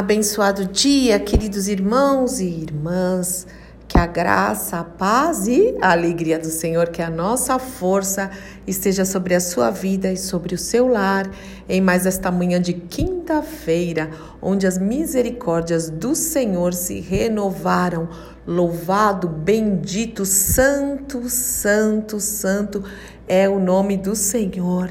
Abençoado dia, queridos irmãos e irmãs. Que a graça, a paz e a alegria do Senhor, que a nossa força esteja sobre a sua vida e sobre o seu lar, em mais esta manhã de quinta-feira, onde as misericórdias do Senhor se renovaram. Louvado, bendito, santo, santo, santo é o nome do Senhor.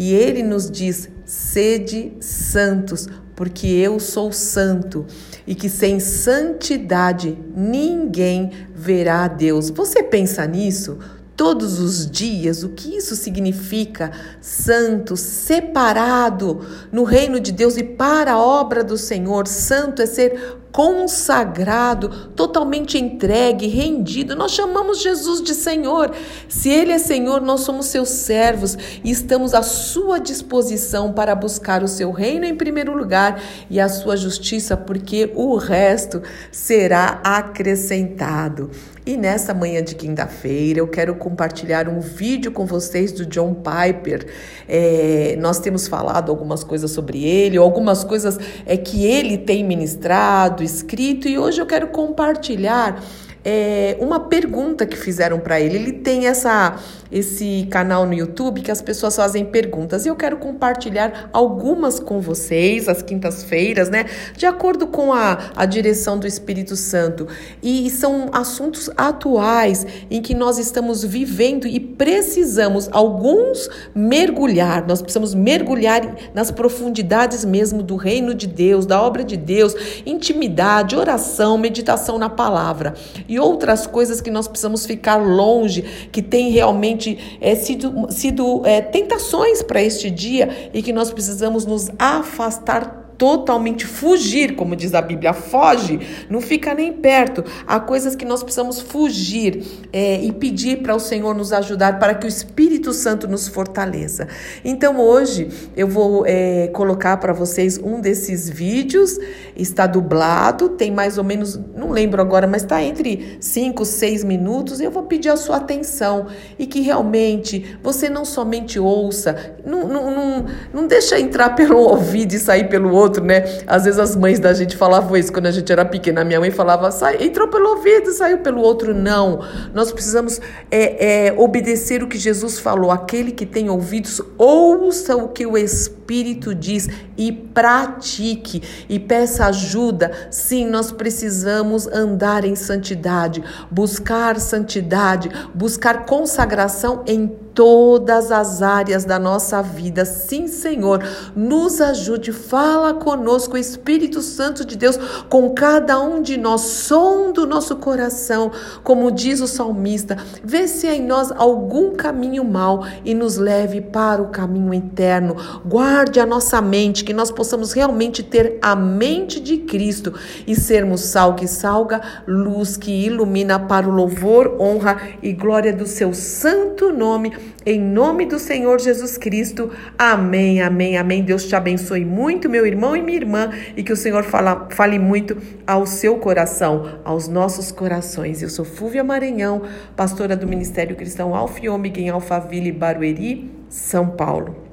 E ele nos diz: sede santos, porque eu sou santo e que sem santidade ninguém verá a Deus. Você pensa nisso? todos os dias, o que isso significa? Santo, separado no reino de Deus e para a obra do Senhor. Santo é ser consagrado, totalmente entregue, rendido. Nós chamamos Jesus de Senhor. Se Ele é Senhor, nós somos seus servos e estamos à sua disposição para buscar o seu reino em primeiro lugar e a sua justiça, porque o resto será acrescentado. E nessa manhã de quinta-feira eu quero compartilhar um vídeo com vocês do John Piper. É, nós temos falado algumas coisas sobre ele, algumas coisas é que ele tem ministrado, escrito, e hoje eu quero compartilhar é, uma pergunta que fizeram para ele. Ele tem essa, esse canal no YouTube que as pessoas fazem perguntas e eu quero compartilhar algumas com vocês, às quintas-feiras, né? De acordo com a, a direção do Espírito Santo. E são assuntos atuais em que nós estamos vivendo e precisamos, alguns, mergulhar. Nós precisamos mergulhar nas profundidades mesmo do reino de Deus, da obra de Deus, intimidade, oração, meditação na palavra. E outras coisas que nós precisamos ficar longe, que tem realmente é, sido, sido é, tentações para este dia e que nós precisamos nos afastar totalmente fugir, como diz a Bíblia, foge, não fica nem perto. Há coisas que nós precisamos fugir é, e pedir para o Senhor nos ajudar para que o Espírito Santo nos fortaleça. Então hoje eu vou é, colocar para vocês um desses vídeos, está dublado, tem mais ou menos, não lembro agora, mas está entre 5, 6 minutos. Eu vou pedir a sua atenção e que realmente você não somente ouça, não, não, não, não deixa entrar pelo ouvido e sair pelo outro outro, né? Às vezes as mães da gente falavam isso quando a gente era pequena. A minha mãe falava, sai, entrou pelo ouvido, saiu pelo outro. Não. Nós precisamos é, é, obedecer o que Jesus falou. Aquele que tem ouvidos, ouça o que o Espírito diz e pratique e peça ajuda. Sim, nós precisamos andar em santidade, buscar santidade, buscar consagração em todas as áreas da nossa vida. Sim, Senhor, nos ajude, fala conosco, Espírito Santo de Deus, com cada um de nós, som do nosso coração, como diz o salmista, vê se há em nós algum caminho mau e nos leve para o caminho eterno. Guarde a nossa mente, que nós possamos realmente ter a mente de Cristo e sermos sal que salga, luz que ilumina para o louvor, honra e glória do seu santo nome em nome do Senhor Jesus Cristo. Amém, amém, amém. Deus te abençoe muito, meu irmão e minha irmã, e que o Senhor fala, fale muito ao seu coração, aos nossos corações. Eu sou Fúvia Maranhão, pastora do Ministério Cristão Alfa e Ômega em Alphaville, Barueri, São Paulo.